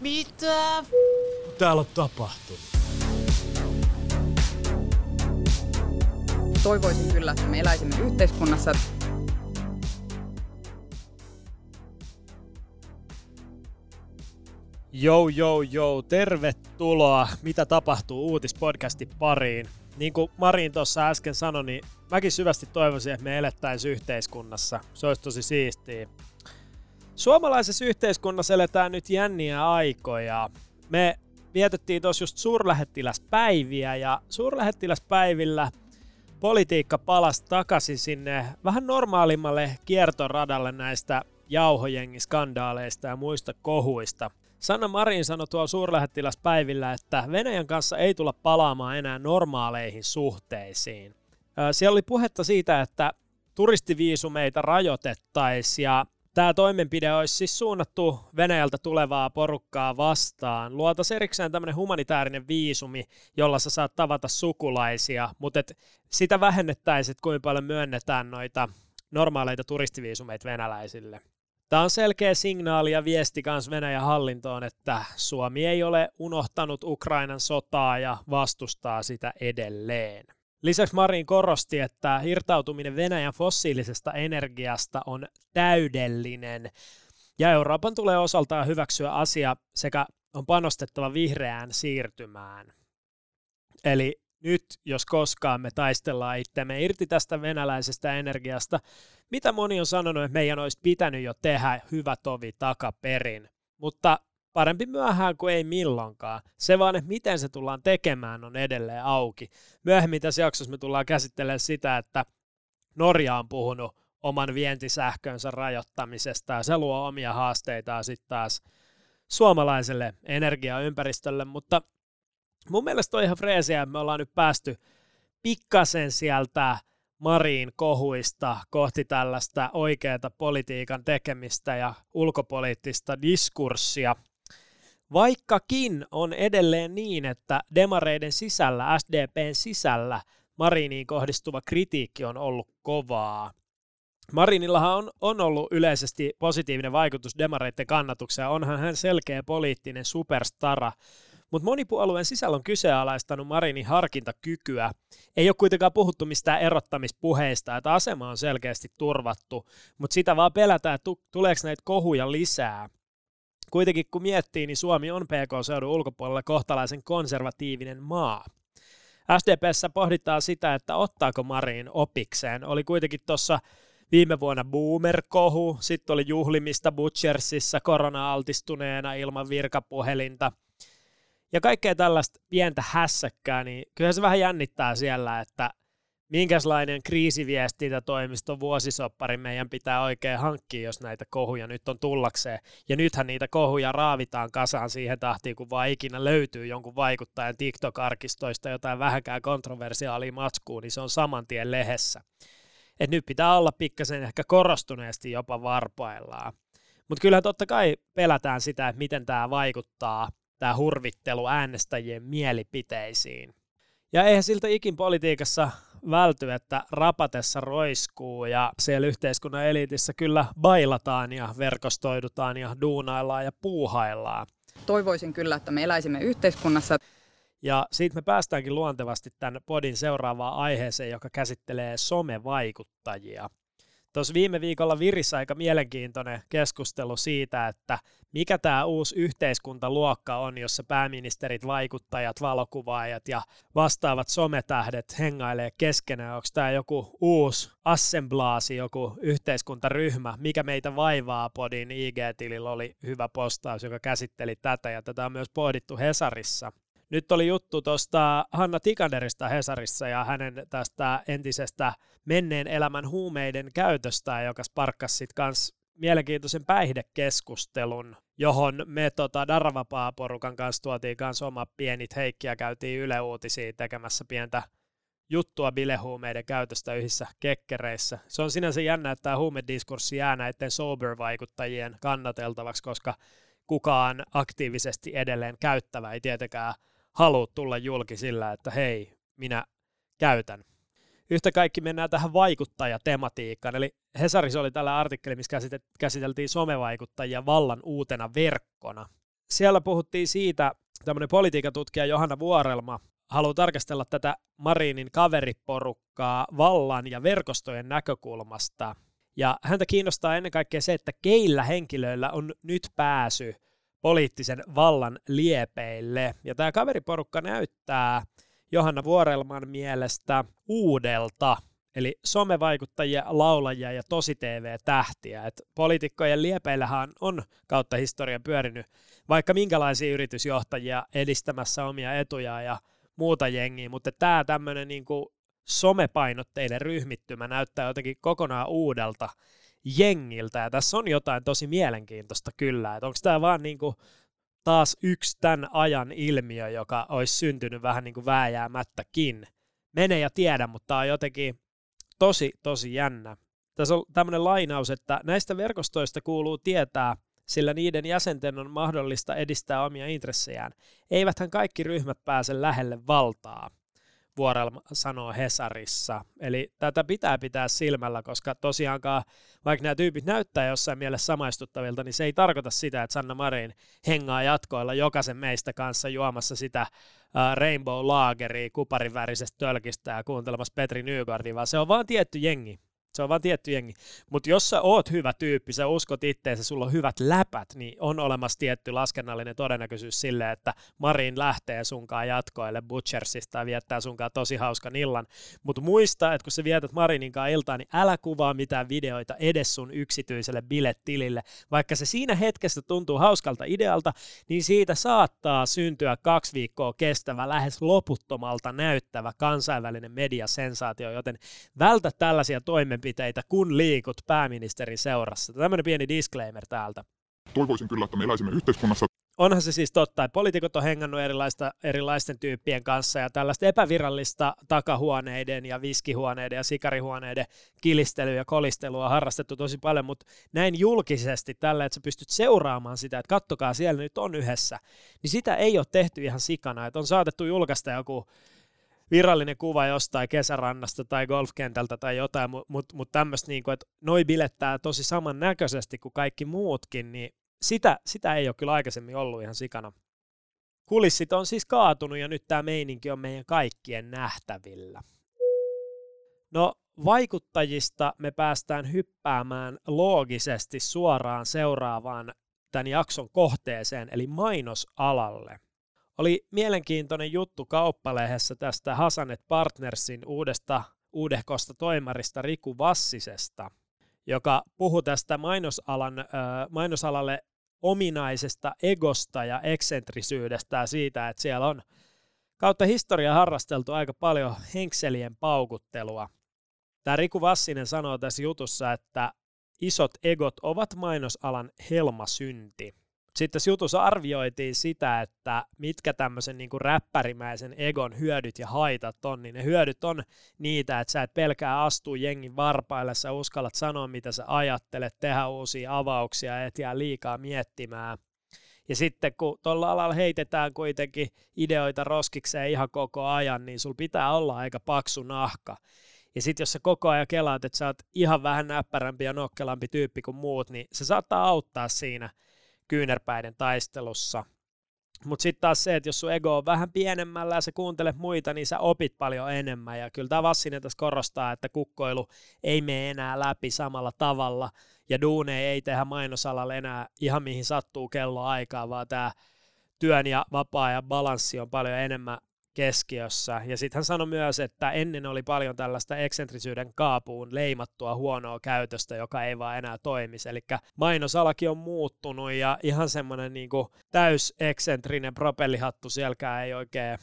Mitä täällä on tapahtunut? Toivoisin kyllä, että me eläisimme yhteiskunnassa. Jou, jou, jou, tervetuloa Mitä tapahtuu uutispodcastin pariin. Niin kuin Marin tuossa äsken sanoi, niin mäkin syvästi toivoisin, että me elettäisiin yhteiskunnassa. Se olisi tosi siistiä. Suomalaisessa yhteiskunnassa eletään nyt jänniä aikoja. Me vietettiin tuossa just suurlähettiläspäiviä ja suurlähettiläspäivillä politiikka palasi takaisin sinne vähän normaalimmalle kiertoradalle näistä jauhojengiskandaaleista ja muista kohuista. Sanna Marin sanoi tuolla suurlähettiläspäivillä, että Venäjän kanssa ei tulla palaamaan enää normaaleihin suhteisiin. Siellä oli puhetta siitä, että turistiviisumeita rajoitettaisiin ja Tämä toimenpide olisi siis suunnattu Venäjältä tulevaa porukkaa vastaan. Luotaisiin erikseen tämmöinen humanitaarinen viisumi, jolla sä saat tavata sukulaisia, mutta et sitä vähennettäisiin, että kuinka paljon myönnetään noita normaaleita turistiviisumeita venäläisille. Tämä on selkeä signaali ja viesti myös Venäjän hallintoon, että Suomi ei ole unohtanut Ukrainan sotaa ja vastustaa sitä edelleen. Lisäksi Marin korosti, että irtautuminen Venäjän fossiilisesta energiasta on täydellinen ja Euroopan tulee osaltaan hyväksyä asia sekä on panostettava vihreään siirtymään. Eli nyt, jos koskaan me taistellaan itsemme irti tästä venäläisestä energiasta, mitä moni on sanonut, että meidän olisi pitänyt jo tehdä hyvä tovi takaperin. Mutta parempi myöhään kuin ei milloinkaan. Se vaan, että miten se tullaan tekemään, on edelleen auki. Myöhemmin tässä jaksossa me tullaan käsittelemään sitä, että Norja on puhunut oman vientisähkönsä rajoittamisesta ja se luo omia haasteitaan sitten taas suomalaiselle energiaympäristölle, mutta mun mielestä on ihan freesiä, että me ollaan nyt päästy pikkasen sieltä Mariin kohuista kohti tällaista oikeaa politiikan tekemistä ja ulkopoliittista diskurssia. Vaikkakin on edelleen niin, että demareiden sisällä, SDPn sisällä, Mariniin kohdistuva kritiikki on ollut kovaa. Marinillahan on, on ollut yleisesti positiivinen vaikutus demareiden kannatukseen, onhan hän selkeä poliittinen superstara, mutta monipuolueen sisällä on kyseenalaistanut Marinin harkintakykyä. Ei ole kuitenkaan puhuttu mistään erottamispuheista, että asema on selkeästi turvattu, mutta sitä vaan pelätään, että tuleeko näitä kohuja lisää. Kuitenkin kun miettii, niin Suomi on PK-seudun ulkopuolella kohtalaisen konservatiivinen maa. SDPssä pohditaan sitä, että ottaako Marin opikseen. Oli kuitenkin tuossa viime vuonna boomer-kohu, sitten oli juhlimista Butchersissa korona-altistuneena ilman virkapuhelinta. Ja kaikkea tällaista pientä hässäkkää, niin kyllä se vähän jännittää siellä, että minkälainen kriisiviestintätoimisto vuosisoppari meidän pitää oikein hankkia, jos näitä kohuja nyt on tullakseen. Ja nythän niitä kohuja raavitaan kasaan siihen tahtiin, kun vaan ikinä löytyy jonkun vaikuttajan TikTok-arkistoista jotain vähänkään kontroversiaalia matskua, niin se on saman tien lehdessä. Et nyt pitää olla pikkasen ehkä korostuneesti jopa varpaillaan. Mutta kyllä totta kai pelätään sitä, että miten tämä vaikuttaa, tämä hurvittelu äänestäjien mielipiteisiin. Ja eihän siltä ikin politiikassa välty, että rapatessa roiskuu ja siellä yhteiskunnan eliitissä kyllä bailataan ja verkostoidutaan ja duunaillaan ja puuhaillaan. Toivoisin kyllä, että me eläisimme yhteiskunnassa. Ja siitä me päästäänkin luontevasti tämän podin seuraavaan aiheeseen, joka käsittelee somevaikuttajia. Tuossa viime viikolla virissä aika mielenkiintoinen keskustelu siitä, että mikä tämä uusi yhteiskuntaluokka on, jossa pääministerit, vaikuttajat, valokuvaajat ja vastaavat sometähdet hengailee keskenään. Onko tämä joku uusi assemblaasi, joku yhteiskuntaryhmä, mikä meitä vaivaa podin IG-tilillä oli hyvä postaus, joka käsitteli tätä ja tätä on myös pohdittu Hesarissa. Nyt oli juttu tuosta Hanna Tikanderista Hesarissa ja hänen tästä entisestä menneen elämän huumeiden käytöstä, joka sparkkasi sitten kans mielenkiintoisen päihdekeskustelun, johon me tota, Darvapaa-porukan kanssa tuotiin kanssa oma pienit heikkiä, käytiin Yle Uutisia tekemässä pientä juttua bilehuumeiden käytöstä yhdessä kekkereissä. Se on sinänsä jännä, että tämä huumediskurssi jää näiden sober-vaikuttajien kannateltavaksi, koska kukaan aktiivisesti edelleen käyttävä ei tietenkään halua tulla julki sillä, että hei, minä käytän. Yhtä kaikki mennään tähän vaikuttajatematiikkaan, eli Hesarissa oli tällä artikkeli, missä käsiteltiin somevaikuttajia vallan uutena verkkona. siellä puhuttiin siitä, tämmöinen politiikatutkija Johanna Vuorelma haluaa tarkastella tätä Marinin kaveriporukkaa vallan ja verkostojen näkökulmasta. Ja häntä kiinnostaa ennen kaikkea se, että keillä henkilöillä on nyt pääsy poliittisen vallan liepeille. Ja tämä kaveriporukka näyttää Johanna Vuorelman mielestä uudelta, eli somevaikuttajia, laulajia ja tosi TV-tähtiä. Et poliitikkojen liepeillähän on kautta historian pyörinyt vaikka minkälaisia yritysjohtajia edistämässä omia etuja ja muuta jengiä, mutta tämä tämmöinen niinku somepainotteinen ryhmittymä näyttää jotenkin kokonaan uudelta jengiltä, ja tässä on jotain tosi mielenkiintoista kyllä, että onko tämä vaan niinku taas yksi tämän ajan ilmiö, joka olisi syntynyt vähän niin kuin vääjäämättäkin. Mene ja tiedä, mutta tämä on jotenkin tosi, tosi jännä. Tässä on tämmöinen lainaus, että näistä verkostoista kuuluu tietää, sillä niiden jäsenten on mahdollista edistää omia intressejään. Eiväthän kaikki ryhmät pääse lähelle valtaa. Vuorelma sanoo Hesarissa. Eli tätä pitää pitää silmällä, koska tosiaankaan vaikka nämä tyypit näyttää jossain mielessä samaistuttavilta, niin se ei tarkoita sitä, että Sanna Marin hengaa jatkoilla jokaisen meistä kanssa juomassa sitä Rainbow Lageria kuparin värisestä tölkistä ja kuuntelemassa Petri Nygårdia, vaan se on vaan tietty jengi, se on vaan tietty jengi. Mutta jos sä oot hyvä tyyppi, sä uskot itteensä, sulla on hyvät läpät, niin on olemassa tietty laskennallinen todennäköisyys sille, että Marin lähtee sunkaan jatkoille Butchersista ja viettää sunkaan tosi hauskan illan. Mutta muista, että kun sä vietät Marininkaan iltaa, niin älä kuvaa mitään videoita edes sun yksityiselle bilettilille. Vaikka se siinä hetkessä tuntuu hauskalta idealta, niin siitä saattaa syntyä kaksi viikkoa kestävä, lähes loputtomalta näyttävä kansainvälinen mediasensaatio, joten vältä tällaisia toimenpiteitä toimenpiteitä, kun liikut pääministerin seurassa. Tämmöinen pieni disclaimer täältä. Toivoisin kyllä, että me eläisimme yhteiskunnassa. Onhan se siis totta, että poliitikot on hengannut erilaista, erilaisten tyyppien kanssa ja tällaista epävirallista takahuoneiden ja viskihuoneiden ja sikarihuoneiden kilistelyä ja kolistelua on harrastettu tosi paljon, mutta näin julkisesti tällä, että sä pystyt seuraamaan sitä, että kattokaa siellä nyt on yhdessä, niin sitä ei ole tehty ihan sikana, että on saatettu julkaista joku virallinen kuva jostain kesärannasta tai golfkentältä tai jotain, mutta mut, mut tämmöistä, niin että noi bilettää tosi samannäköisesti kuin kaikki muutkin, niin sitä, sitä ei ole kyllä aikaisemmin ollut ihan sikana. Kulissit on siis kaatunut ja nyt tämä meininki on meidän kaikkien nähtävillä. No vaikuttajista me päästään hyppäämään loogisesti suoraan seuraavaan tämän jakson kohteeseen, eli mainosalalle oli mielenkiintoinen juttu kauppalehdessä tästä Hasanet Partnersin uudesta uudehkosta toimarista Riku Vassisesta, joka puhui tästä mainosalan, äh, mainosalalle ominaisesta egosta ja eksentrisyydestä ja siitä, että siellä on kautta historia harrasteltu aika paljon henkselien paukuttelua. Tämä Riku Vassinen sanoo tässä jutussa, että isot egot ovat mainosalan helmasynti. Sitten tässä jutussa arvioitiin sitä, että mitkä tämmöisen niin kuin räppärimäisen egon hyödyt ja haitat on, niin ne hyödyt on niitä, että sä et pelkää astua jengin varpaille, sä uskallat sanoa, mitä sä ajattelet, tehdä uusia avauksia, et jää liikaa miettimään. Ja sitten kun tuolla alalla heitetään kuitenkin ideoita roskikseen ihan koko ajan, niin sul pitää olla aika paksu nahka. Ja sitten jos sä koko ajan kelaat, että sä oot ihan vähän näppärämpi ja nokkelampi tyyppi kuin muut, niin se saattaa auttaa siinä – kyynärpäiden taistelussa. Mutta sitten taas se, että jos sun ego on vähän pienemmällä ja sä kuuntelet muita, niin sä opit paljon enemmän. Ja kyllä tämä Vassinen tässä korostaa, että kukkoilu ei mene enää läpi samalla tavalla. Ja duune ei tehdä mainosalalle enää ihan mihin sattuu kello aikaa, vaan tämä työn ja vapaa-ajan balanssi on paljon enemmän keskiössä. Ja sitten hän sanoi myös, että ennen oli paljon tällaista eksentrisyyden kaapuun leimattua huonoa käytöstä, joka ei vaan enää toimisi. Eli mainosalakin on muuttunut ja ihan semmoinen niin täys eksentrinen propellihattu sielläkään ei oikein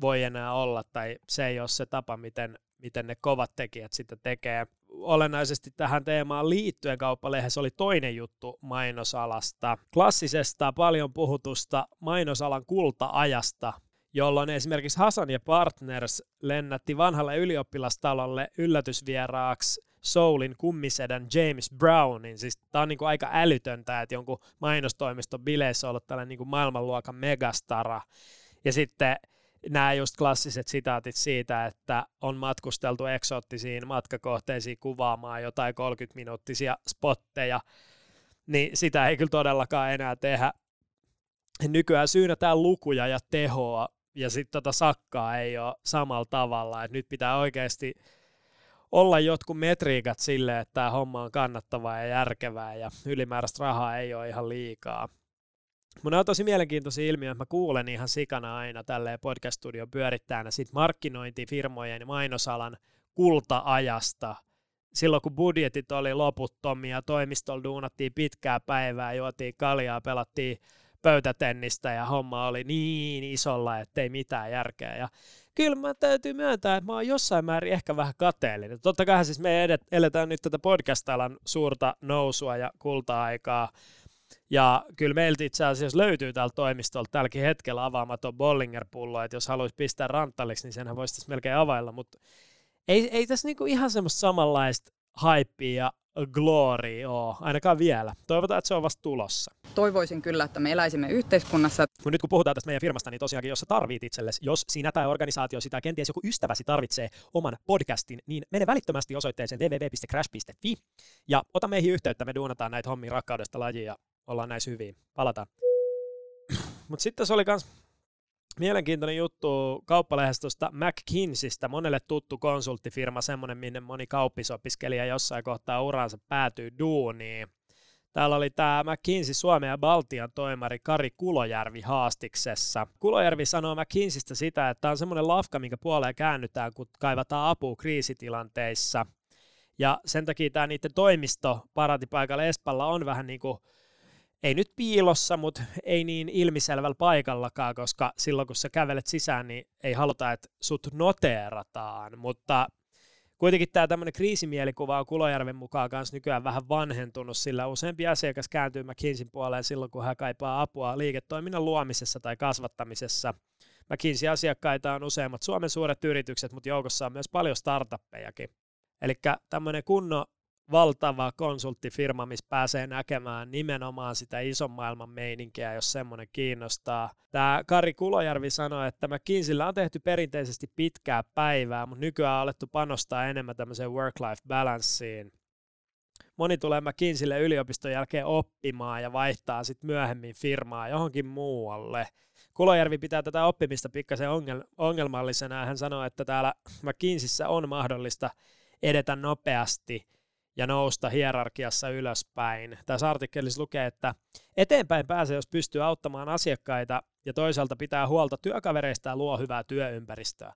voi enää olla, tai se ei ole se tapa, miten, miten ne kovat tekijät sitä tekee. Olennaisesti tähän teemaan liittyen kauppalehdessä oli toinen juttu mainosalasta. Klassisesta paljon puhutusta mainosalan kulta-ajasta, jolloin esimerkiksi Hasan ja Partners lennätti vanhalle ylioppilastalolle yllätysvieraaksi Soulin kummisedän James Brownin. Siis tämä on niinku aika älytöntä, että jonkun mainostoimiston bileissä on ollut tällainen niinku maailmanluokan megastara. Ja sitten nämä just klassiset sitaatit siitä, että on matkusteltu eksoottisiin matkakohteisiin kuvaamaan jotain 30-minuuttisia spotteja, niin sitä ei kyllä todellakaan enää tehdä nykyään syynätään lukuja ja tehoa, ja sitten tota sakkaa ei ole samalla tavalla, että nyt pitää oikeasti olla jotkut metriikat sille, että tämä homma on kannattavaa ja järkevää, ja ylimääräistä rahaa ei ole ihan liikaa. Mun on tosi mielenkiintoisia että mä kuulen ihan sikana aina tälleen podcast-studion pyörittäjänä siitä markkinointifirmojen ja mainosalan kulta-ajasta. Silloin kun budjetit oli loputtomia, toimistolla duunattiin pitkää päivää, juotiin kaljaa, pelattiin pöytätennistä ja homma oli niin isolla, että ei mitään järkeä. Ja kyllä mä täytyy myöntää, että mä oon jossain määrin ehkä vähän kateellinen. Totta kai siis me eletään nyt tätä podcast-alan suurta nousua ja kulta-aikaa, ja kyllä meiltä itse asiassa löytyy täältä toimistolta tälläkin hetkellä avaamaton Bollinger-pullo, että jos haluaisi pistää ranttaliksi, niin senhän voisi melkein availla, mutta ei, ei tässä niinku ihan semmoista samanlaista hypeä ja glory ole, ainakaan vielä. Toivotaan, että se on vasta tulossa. Toivoisin kyllä, että me eläisimme yhteiskunnassa. Kun nyt kun puhutaan tästä meidän firmasta, niin tosiaankin, jos sä tarvit itsellesi, jos sinä tai organisaatio sitä kenties joku ystäväsi tarvitsee oman podcastin, niin mene välittömästi osoitteeseen www.crash.fi ja ota meihin yhteyttä, me duunataan näitä hommia rakkaudesta lajiin ja ollaan näissä hyviä. Palataan. Mutta sitten se oli myös mielenkiintoinen juttu kauppalehdestosta McKinseystä, monelle tuttu konsulttifirma, semmoinen, minne moni kauppisopiskelija jossain kohtaa uransa päätyy duuniin. Täällä oli tämä McKinsey Suomen ja Baltian toimari Kari Kulojärvi haastiksessa. Kulojärvi sanoo McKinseystä sitä, että on semmoinen lafka, minkä puoleen käännytään, kun kaivataan apua kriisitilanteissa. Ja sen takia tämä niiden toimisto paratipaikalla Espalla on vähän niin kuin ei nyt piilossa, mutta ei niin ilmiselvällä paikallakaan, koska silloin kun sä kävelet sisään, niin ei haluta, että sut noteerataan, mutta kuitenkin tämä tämmöinen kriisimielikuva on Kulojärven mukaan kanssa nykyään vähän vanhentunut, sillä useampi asiakas kääntyy McKinseyn puoleen silloin, kun hän kaipaa apua liiketoiminnan luomisessa tai kasvattamisessa. McKinsey-asiakkaita on useimmat Suomen suuret yritykset, mutta joukossa on myös paljon startuppejakin. Eli tämmöinen kunnon valtava konsulttifirma, missä pääsee näkemään nimenomaan sitä ison maailman meininkiä, jos semmoinen kiinnostaa. Tämä Kari Kulojärvi sanoi, että McKinseyllä on tehty perinteisesti pitkää päivää, mutta nykyään on alettu panostaa enemmän tämmöiseen work-life balanceen. Moni tulee McKinseylle yliopiston jälkeen oppimaan ja vaihtaa sitten myöhemmin firmaa johonkin muualle. Kulojärvi pitää tätä oppimista pikkasen ongelmallisena. Hän sanoi, että täällä McKinseyssä on mahdollista edetä nopeasti – ja nousta hierarkiassa ylöspäin. Tässä artikkelissa lukee, että eteenpäin pääsee, jos pystyy auttamaan asiakkaita ja toisaalta pitää huolta työkavereista ja luo hyvää työympäristöä.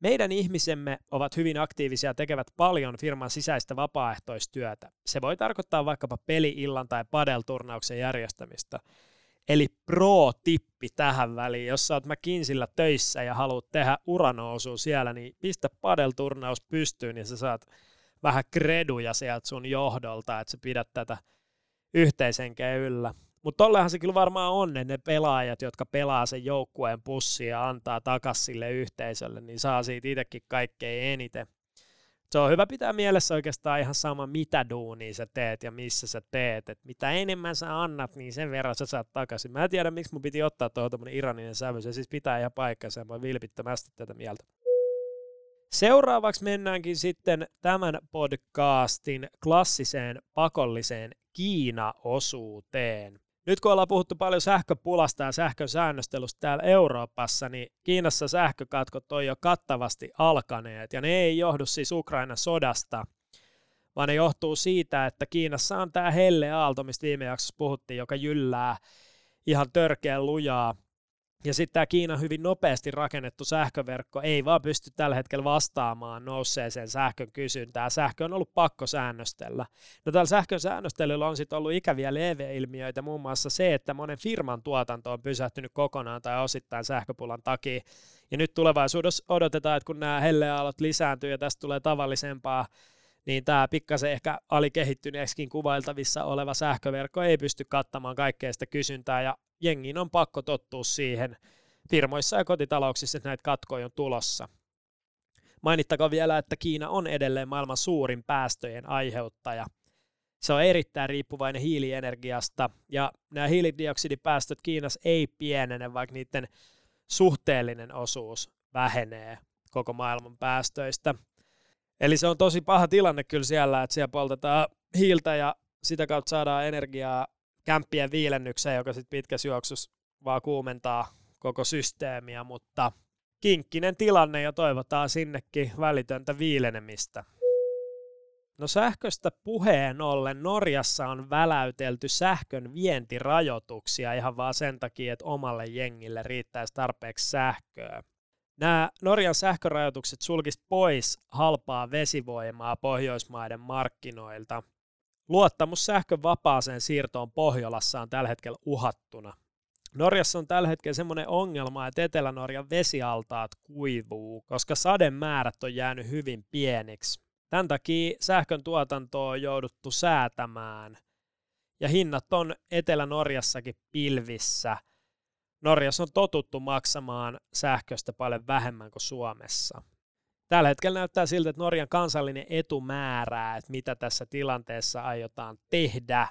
Meidän ihmisemme ovat hyvin aktiivisia ja tekevät paljon firman sisäistä vapaaehtoistyötä. Se voi tarkoittaa vaikkapa peli-illan tai padelturnauksen järjestämistä. Eli pro-tippi tähän väliin, jos sä oot McKinseyllä töissä ja haluat tehdä uranousu siellä, niin pistä padelturnaus pystyyn ja sä saat vähän kreduja sieltä sun johdolta, että sä pidät tätä yhteisenkeä yllä. Mutta tollehan se kyllä varmaan on, ne pelaajat, jotka pelaa sen joukkueen pussia ja antaa takas sille yhteisölle, niin saa siitä itsekin kaikkein eniten. Se on hyvä pitää mielessä oikeastaan ihan sama, mitä duunia sä teet ja missä sä teet. Et mitä enemmän sä annat, niin sen verran sä saat takaisin. Mä en tiedä, miksi mun piti ottaa tuohon tämmönen iraninen sävy. Se siis pitää ihan paikkansa. Mä vilpittömästi tätä mieltä. Seuraavaksi mennäänkin sitten tämän podcastin klassiseen pakolliseen Kiina-osuuteen. Nyt kun ollaan puhuttu paljon sähköpulasta ja sähkön säännöstelystä täällä Euroopassa, niin Kiinassa sähkökatkot on jo kattavasti alkaneet, ja ne ei johdu siis Ukrainan sodasta, vaan ne johtuu siitä, että Kiinassa on tämä helle aalto, mistä viime jaksossa puhuttiin, joka jyllää ihan törkeän lujaa ja sitten tämä Kiinan hyvin nopeasti rakennettu sähköverkko ei vaan pysty tällä hetkellä vastaamaan nousseeseen sähkön kysyntään. Sähkö on ollut pakko säännöstellä. No tällä sähkön säännöstelyllä on sitten ollut ikäviä lieveilmiöitä, muun muassa se, että monen firman tuotanto on pysähtynyt kokonaan tai osittain sähköpulan takia. Ja nyt tulevaisuudessa odotetaan, että kun nämä helleaalot lisääntyy ja tästä tulee tavallisempaa, niin tämä pikkasen ehkä alikehittyneeksikin kuvailtavissa oleva sähköverkko ei pysty kattamaan kaikkea sitä kysyntää, ja jengin on pakko tottua siihen firmoissa ja kotitalouksissa, että näitä katkoja on tulossa. Mainittakoon vielä, että Kiina on edelleen maailman suurin päästöjen aiheuttaja. Se on erittäin riippuvainen hiilienergiasta, ja nämä hiilidioksidipäästöt Kiinassa ei pienene, vaikka niiden suhteellinen osuus vähenee koko maailman päästöistä. Eli se on tosi paha tilanne kyllä siellä, että siellä poltetaan hiiltä ja sitä kautta saadaan energiaa kämppien viilennykseen, joka sitten pitkässä juoksussa vaan kuumentaa koko systeemiä, mutta kinkkinen tilanne ja toivotaan sinnekin välitöntä viilenemistä. No sähköstä puheen ollen Norjassa on väläytelty sähkön vientirajoituksia ihan vaan sen takia, että omalle jengille riittäisi tarpeeksi sähköä. Nämä Norjan sähkörajoitukset sulkis pois halpaa vesivoimaa Pohjoismaiden markkinoilta. Luottamus sähkön vapaaseen siirtoon Pohjolassa on tällä hetkellä uhattuna. Norjassa on tällä hetkellä semmoinen ongelma, että Etelä-Norjan vesialtaat kuivuu, koska sademäärät on jäänyt hyvin pieniksi. Tämän takia sähkön tuotantoa on jouduttu säätämään. Ja hinnat on Etelä-Norjassakin pilvissä. Norjassa on totuttu maksamaan sähköstä paljon vähemmän kuin Suomessa. Tällä hetkellä näyttää siltä, että Norjan kansallinen etu määrää, että mitä tässä tilanteessa aiotaan tehdä.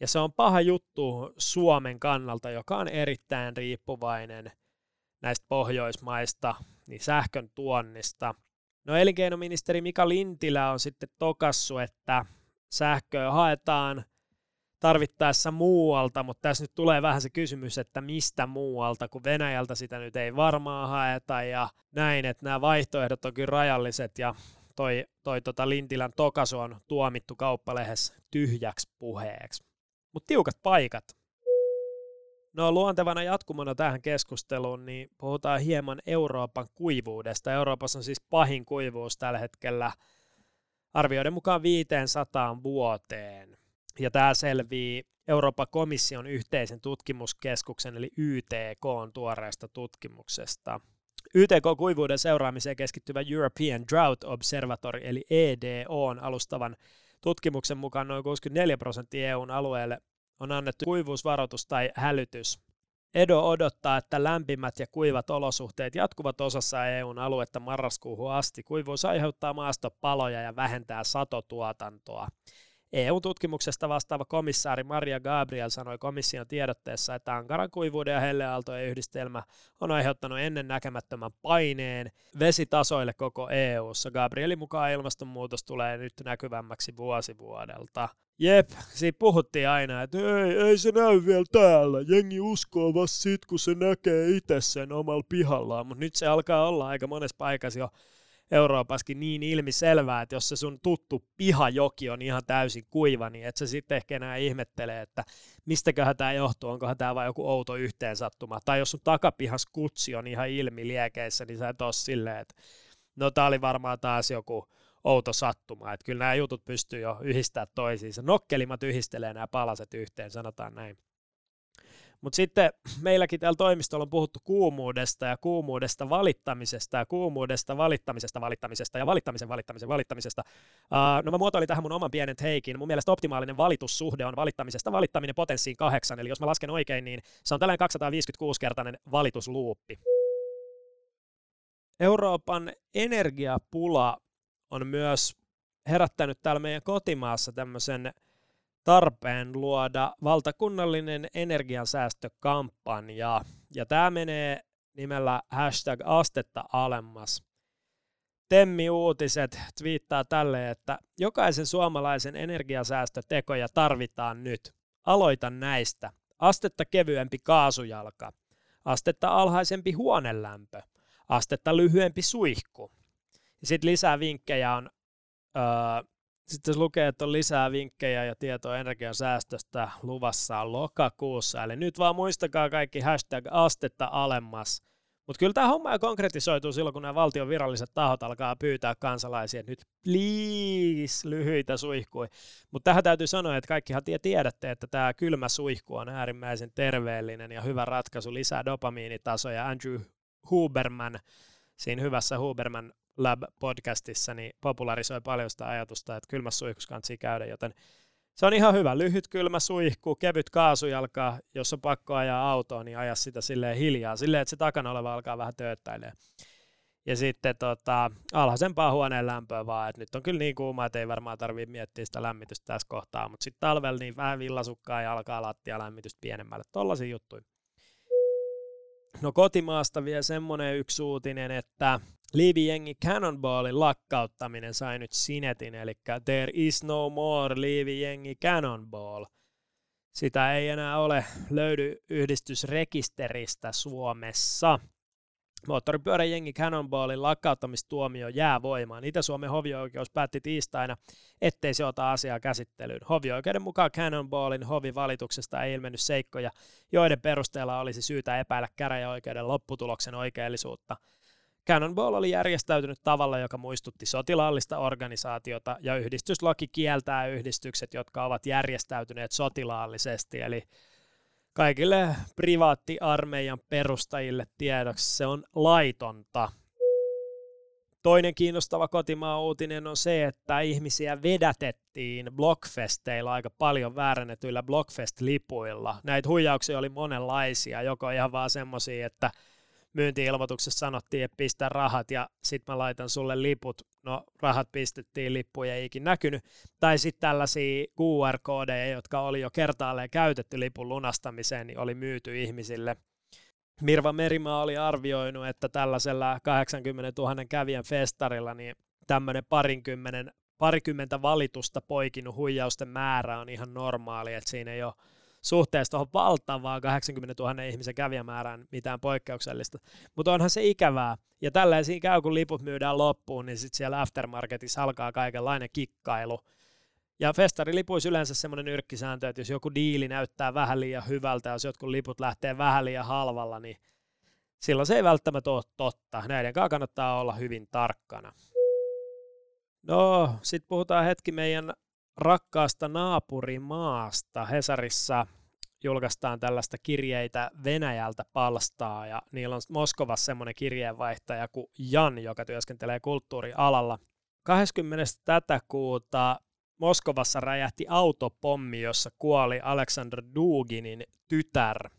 Ja se on paha juttu Suomen kannalta, joka on erittäin riippuvainen näistä pohjoismaista, niin sähkön tuonnista – No elinkeinoministeri Mika Lintilä on sitten tokassu, että sähköä haetaan tarvittaessa muualta, mutta tässä nyt tulee vähän se kysymys, että mistä muualta, kun Venäjältä sitä nyt ei varmaan haeta ja näin, että nämä vaihtoehdot on kyllä rajalliset ja toi, toi tota Lintilän tokasu on tuomittu kauppalehdessä tyhjäksi puheeksi. Mutta tiukat paikat. No luontevana jatkumona tähän keskusteluun, niin puhutaan hieman Euroopan kuivuudesta. Euroopassa on siis pahin kuivuus tällä hetkellä arvioiden mukaan 500 vuoteen. Ja tämä selvii Euroopan komission yhteisen tutkimuskeskuksen eli YTK on tuoreesta tutkimuksesta. YTK-kuivuuden seuraamiseen keskittyvä European Drought Observatory eli EDO on alustavan tutkimuksen mukaan noin 64 prosenttia EUn alueelle on annettu kuivuusvaroitus tai hälytys. Edo odottaa, että lämpimät ja kuivat olosuhteet jatkuvat osassa EUn aluetta marraskuuhun asti. Kuivuus aiheuttaa maastopaloja ja vähentää satotuotantoa. EU-tutkimuksesta vastaava komissaari Maria Gabriel sanoi komission tiedotteessa, että ankaran kuivuuden ja helleaaltojen yhdistelmä on aiheuttanut ennen näkemättömän paineen vesitasoille koko EU:ssa. Gabrielin mukaan ilmastonmuutos tulee nyt näkyvämmäksi vuosivuodelta. Jep, siitä puhuttiin aina, että ei, ei se näy vielä täällä. Jengi uskoo vasta sit, kun se näkee itse sen omalla pihallaan, mutta nyt se alkaa olla aika monessa paikassa jo Euroopassakin niin ilmiselvää, että jos se sun tuttu pihajoki on ihan täysin kuiva, niin et sä sitten ehkä enää ihmettele, että mistäköhän tämä johtuu, onkohan tämä vain joku outo yhteensattuma. Tai jos sun takapihas kutsi on ihan ilmi liekeissä, niin sä et ole silleen, että no tää oli varmaan taas joku outo sattuma. Että kyllä nämä jutut pystyy jo yhdistämään toisiinsa. Nokkelimat yhdistelee nämä palaset yhteen, sanotaan näin. Mutta sitten meilläkin täällä toimistolla on puhuttu kuumuudesta ja kuumuudesta valittamisesta ja kuumuudesta valittamisesta valittamisesta ja valittamisen valittamisen valittamisesta. Uh, no mä muotoilin tähän mun oman pienen heikin. Mun mielestä optimaalinen valitussuhde on valittamisesta valittaminen potenssiin kahdeksan. Eli jos mä lasken oikein, niin se on tällainen 256-kertainen valitusluuppi. Euroopan energiapula on myös herättänyt täällä meidän kotimaassa tämmöisen tarpeen luoda valtakunnallinen energiansäästökampanja. Ja tämä menee nimellä hashtag astetta alemmas. Temmi Uutiset twiittaa tälle, että jokaisen suomalaisen energiasäästötekoja tarvitaan nyt. Aloita näistä. Astetta kevyempi kaasujalka. Astetta alhaisempi huonelämpö. Astetta lyhyempi suihku. Sitten lisää vinkkejä on öö, sitten lukee, että on lisää vinkkejä ja tietoa energian säästöstä luvassa lokakuussa, eli nyt vaan muistakaa kaikki hashtag astetta alemmas. Mutta kyllä tämä homma konkretisoituu silloin, kun nämä valtion viralliset tahot alkaa pyytää kansalaisia, että nyt please lyhyitä suihkui. Mutta tähän täytyy sanoa, että kaikkihan tiedätte, että tämä kylmä suihku on äärimmäisen terveellinen ja hyvä ratkaisu, lisää dopamiinitasoja. Andrew Huberman, siinä hyvässä Huberman Lab-podcastissa niin popularisoi paljon sitä ajatusta, että kylmässä suihkussa kannattaa käydä, joten se on ihan hyvä. Lyhyt kylmä suihku, kevyt kaasujalka, jos on pakko ajaa autoa, niin aja sitä silleen hiljaa, silleen, että se takana oleva alkaa vähän tööttäilemään. Ja sitten tota, alhaisempaa huoneen lämpöä vaan, että nyt on kyllä niin kuuma, että ei varmaan tarvitse miettiä sitä lämmitystä tässä kohtaa, mutta sitten talvella niin vähän villasukkaa ja alkaa lattia lämmitystä pienemmälle. Tollaisia juttuja. No kotimaasta vielä semmoinen yksi uutinen, että Liivi-jengi Cannonballin lakkauttaminen sai nyt sinetin, eli There is no more Liivi-jengi Cannonball. Sitä ei enää ole löydy yhdistysrekisteristä Suomessa. jengi Cannonballin lakkauttamistuomio jää voimaan. Itä-Suomen hovioikeus päätti tiistaina, ettei se ota asiaa käsittelyyn. Hovioikeuden mukaan Cannonballin hovivalituksesta ei ilmennyt seikkoja, joiden perusteella olisi syytä epäillä käräjäoikeuden lopputuloksen oikeellisuutta. Cannonball oli järjestäytynyt tavalla, joka muistutti sotilaallista organisaatiota, ja yhdistyslaki kieltää yhdistykset, jotka ovat järjestäytyneet sotilaallisesti, eli kaikille privaattiarmeijan perustajille tiedoksi se on laitonta. Toinen kiinnostava kotimaa uutinen on se, että ihmisiä vedätettiin Blockfesteilla aika paljon väärännetyillä Blockfest-lipuilla. Näitä huijauksia oli monenlaisia, joko ihan vaan semmoisia, että myynti-ilmoituksessa sanottiin, että pistä rahat ja sitten mä laitan sulle liput. No rahat pistettiin, lippuja ei ikin näkynyt. Tai sitten tällaisia QR-koodeja, jotka oli jo kertaalleen käytetty lipun lunastamiseen, niin oli myyty ihmisille. Mirva Merimaa oli arvioinut, että tällaisella 80 000 kävijän festarilla niin tämmöinen parinkymmenen, parikymmentä valitusta poikinut huijausten määrä on ihan normaali, että siinä ei ole suhteessa tuohon valtavaan 80 000 ihmisen kävijämäärään mitään poikkeuksellista. Mutta onhan se ikävää. Ja tälleen siinä käy, kun liput myydään loppuun, niin sitten siellä aftermarketissa alkaa kaikenlainen kikkailu. Ja festarilipuissa yleensä semmoinen yrkkisääntö, että jos joku diili näyttää vähän liian hyvältä, jos jotkut liput lähtee vähän liian halvalla, niin silloin se ei välttämättä ole totta. Näiden kanssa kannattaa olla hyvin tarkkana. No, sitten puhutaan hetki meidän rakkaasta naapurimaasta. Hesarissa julkaistaan tällaista kirjeitä Venäjältä palstaa ja niillä on Moskovassa semmoinen kirjeenvaihtaja kuin Jan, joka työskentelee kulttuurialalla. 20. tätä kuuta Moskovassa räjähti autopommi, jossa kuoli Alexander Duginin tytär.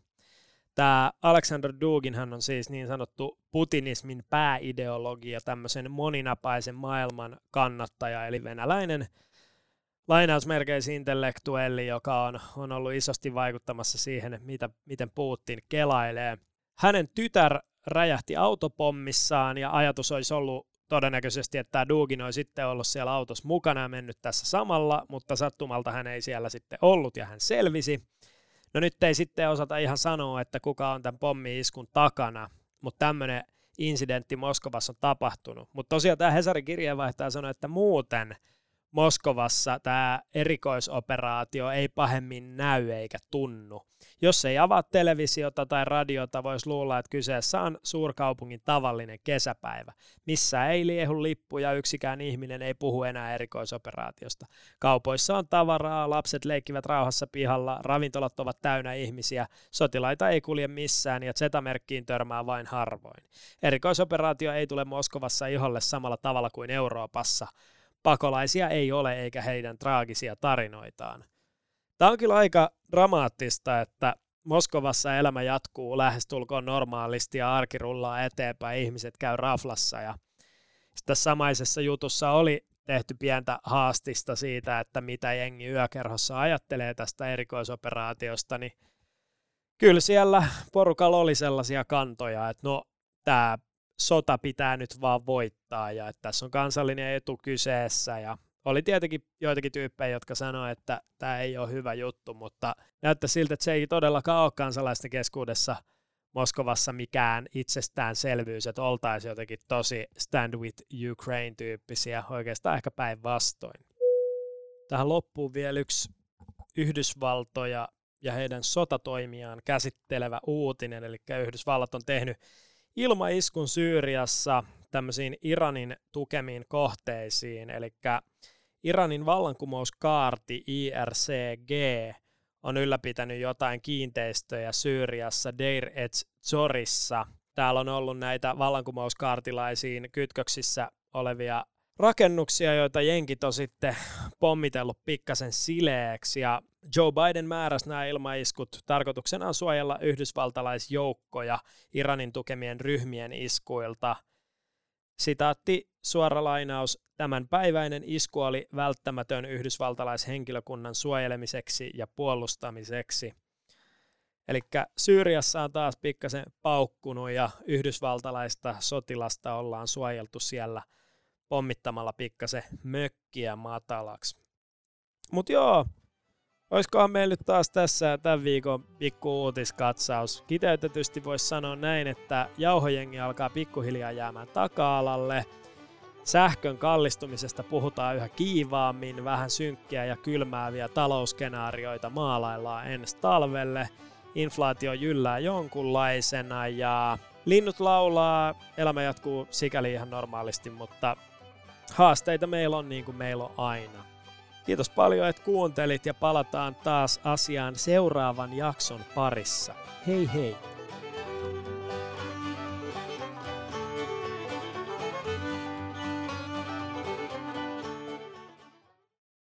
Tämä Alexander Dugin hän on siis niin sanottu putinismin pääideologia, tämmöisen moninapaisen maailman kannattaja, eli venäläinen lainausmerkeissä intellektuelli, joka on, on ollut isosti vaikuttamassa siihen, mitä, miten Putin kelailee. Hänen tytär räjähti autopommissaan ja ajatus olisi ollut todennäköisesti, että tämä Dugin olisi sitten ollut siellä autossa mukana ja mennyt tässä samalla, mutta sattumalta hän ei siellä sitten ollut ja hän selvisi. No nyt ei sitten osata ihan sanoa, että kuka on tämän pommi-iskun takana, mutta tämmöinen incidentti Moskovassa on tapahtunut. Mutta tosiaan tämä Hesarin kirjeenvaihtaja sanoi, että muuten – Moskovassa tämä erikoisoperaatio ei pahemmin näy eikä tunnu. Jos ei avaa televisiota tai radiota, voisi luulla, että kyseessä on suurkaupungin tavallinen kesäpäivä, missä ei liehu lippuja, yksikään ihminen ei puhu enää erikoisoperaatiosta. Kaupoissa on tavaraa, lapset leikkivät rauhassa pihalla, ravintolat ovat täynnä ihmisiä, sotilaita ei kulje missään ja Z-merkkiin törmää vain harvoin. Erikoisoperaatio ei tule Moskovassa iholle samalla tavalla kuin Euroopassa, pakolaisia ei ole eikä heidän traagisia tarinoitaan. Tämä on kyllä aika dramaattista, että Moskovassa elämä jatkuu lähestulkoon normaalisti ja arki rullaa eteenpäin, ihmiset käy raflassa ja tässä samaisessa jutussa oli tehty pientä haastista siitä, että mitä jengi yökerhossa ajattelee tästä erikoisoperaatiosta, niin kyllä siellä porukalla oli sellaisia kantoja, että no tämä sota pitää nyt vaan voittaa ja että tässä on kansallinen etu kyseessä ja oli tietenkin joitakin tyyppejä, jotka sanoivat, että tämä ei ole hyvä juttu, mutta näyttää siltä, että se ei todellakaan ole kansalaisten keskuudessa Moskovassa mikään itsestäänselvyys, että oltaisiin jotenkin tosi stand with Ukraine-tyyppisiä, oikeastaan ehkä päinvastoin. Tähän loppuu vielä yksi Yhdysvaltoja ja heidän sotatoimiaan käsittelevä uutinen, eli Yhdysvallat on tehnyt ilmaiskun Syyriassa tämmöisiin Iranin tukemiin kohteisiin, eli Iranin vallankumouskaarti IRCG on ylläpitänyt jotain kiinteistöjä Syyriassa Deir et Zorissa. Täällä on ollut näitä vallankumouskaartilaisiin kytköksissä olevia rakennuksia, joita jenkit on sitten pommitellut pikkasen sileeksi ja Joe Biden määräsi nämä ilmaiskut tarkoituksena suojella yhdysvaltalaisjoukkoja Iranin tukemien ryhmien iskuilta. Sitaatti, suora lainaus, tämän päiväinen isku oli välttämätön yhdysvaltalaishenkilökunnan suojelemiseksi ja puolustamiseksi. Eli Syyriassa on taas pikkasen paukkunut ja yhdysvaltalaista sotilasta ollaan suojeltu siellä pommittamalla pikkasen mökkiä matalaksi. Mutta joo, Olisikohan meillä nyt taas tässä tämän viikon pikku uutiskatsaus. Kiteytetysti voisi sanoa näin, että jauhojengi alkaa pikkuhiljaa jäämään taka-alalle. Sähkön kallistumisesta puhutaan yhä kiivaammin, vähän synkkiä ja kylmääviä talousskenaarioita maalaillaan ensi talvelle. Inflaatio jyllää jonkunlaisena ja linnut laulaa, elämä jatkuu sikäli ihan normaalisti, mutta haasteita meillä on niin kuin meillä on aina. Kiitos paljon, että kuuntelit ja palataan taas asiaan seuraavan jakson parissa. Hei hei!